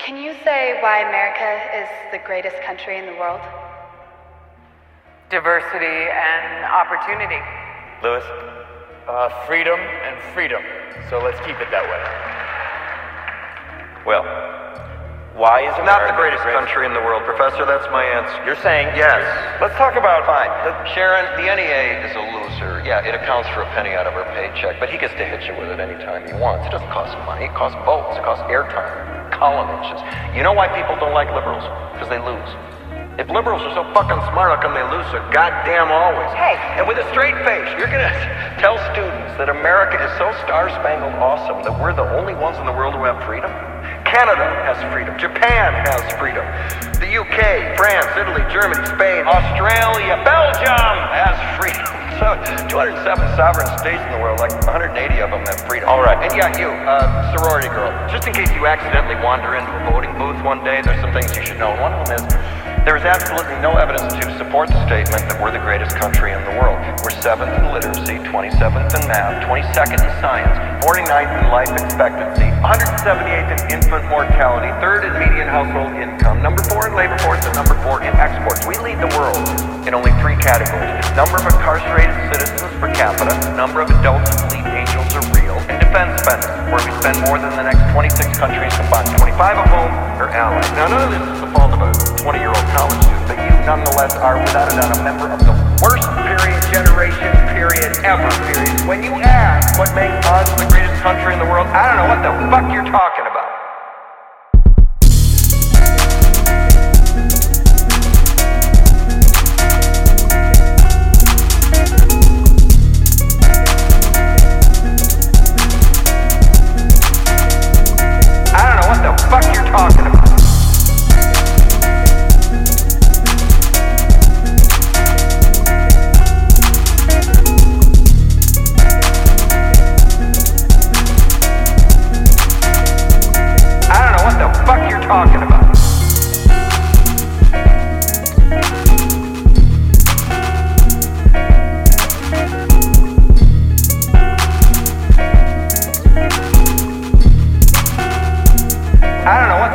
Can you say why America is the greatest country in the world? Diversity and opportunity. Lewis? Uh, freedom and freedom. So let's keep it that way. Well, why is America Not the greatest country in the world, Professor. That's my answer. You're saying Yes. Let's talk about Fine. Sharon, the NEA is a loser. Yeah, it accounts for a penny out of her paycheck, but he gets to hit you with it anytime he wants. It doesn't cost money. It costs votes. It costs airtime, You know why people don't like liberals? Because they lose. If liberals are so fucking smart, how come they lose so goddamn always? Hey. And with a straight face, you're gonna tell students that America is so star-spangled awesome that we're the only ones in the world who have freedom? Canada has freedom. Japan has freedom. The UK, France, Italy, Germany, Spain, Australia, Belgium has freedom. So 207 sovereign states in the world, like 180 of them have freedom. All right. And yeah, you, uh, sorority girl, just in case you accidentally wander into a voting booth one day, there's some things you should know. One of them is there is absolutely no evidence to support the statement that we're the greatest country in the world. We're seventh in literacy, 27th in math, 22nd in science, 49th in life expectancy, 178th in infant mortality, third in median household income, number four in labor force, and number four in exports. We lead the world in only three categories. Number of incarcerated citizens per capita, number of adults believe defense spending, where we spend more than the next 26 countries combined, 25 of whom are allies. Now, none of this is the fault of a 20-year-old college student, but you nonetheless are, without a doubt, a member of the worst period, generation, period, ever, period. When you ask what makes us the greatest country in the world, I don't know what the fuck you're talking about.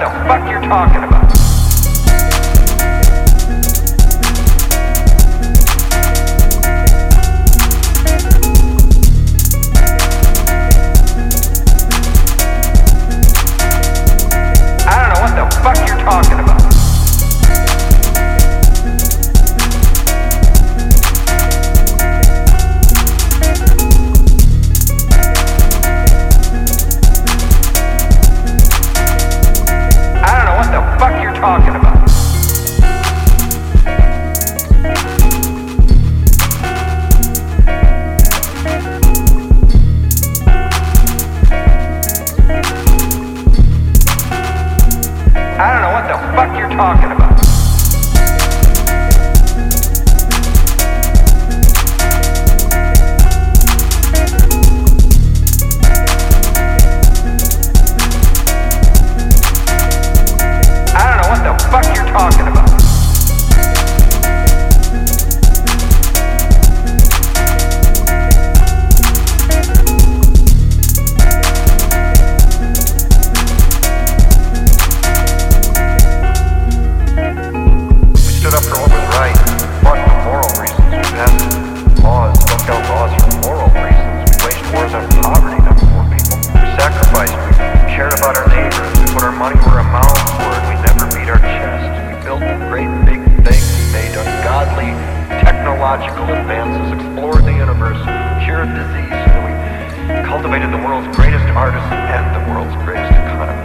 The fuck you're talking about. I don't know what the fuck you're talking about. Technological advances, explored the universe, cured disease, and we cultivated the world's greatest artists and the world's greatest economy.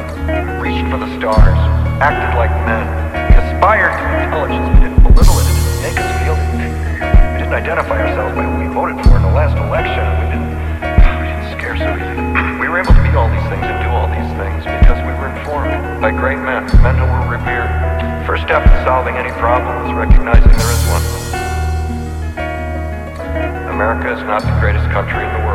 We reached for the stars, acted like men. We aspired to intelligence. We didn't belittle it. It didn't make us feel inferior. We didn't identify ourselves by who we voted for in the last election. We didn't, we didn't scare so easy. We were able to be all these things and do all these things because we were informed by great men, men who were revered. First step in solving any problem is recognizing there is one. America is not the greatest country in the world.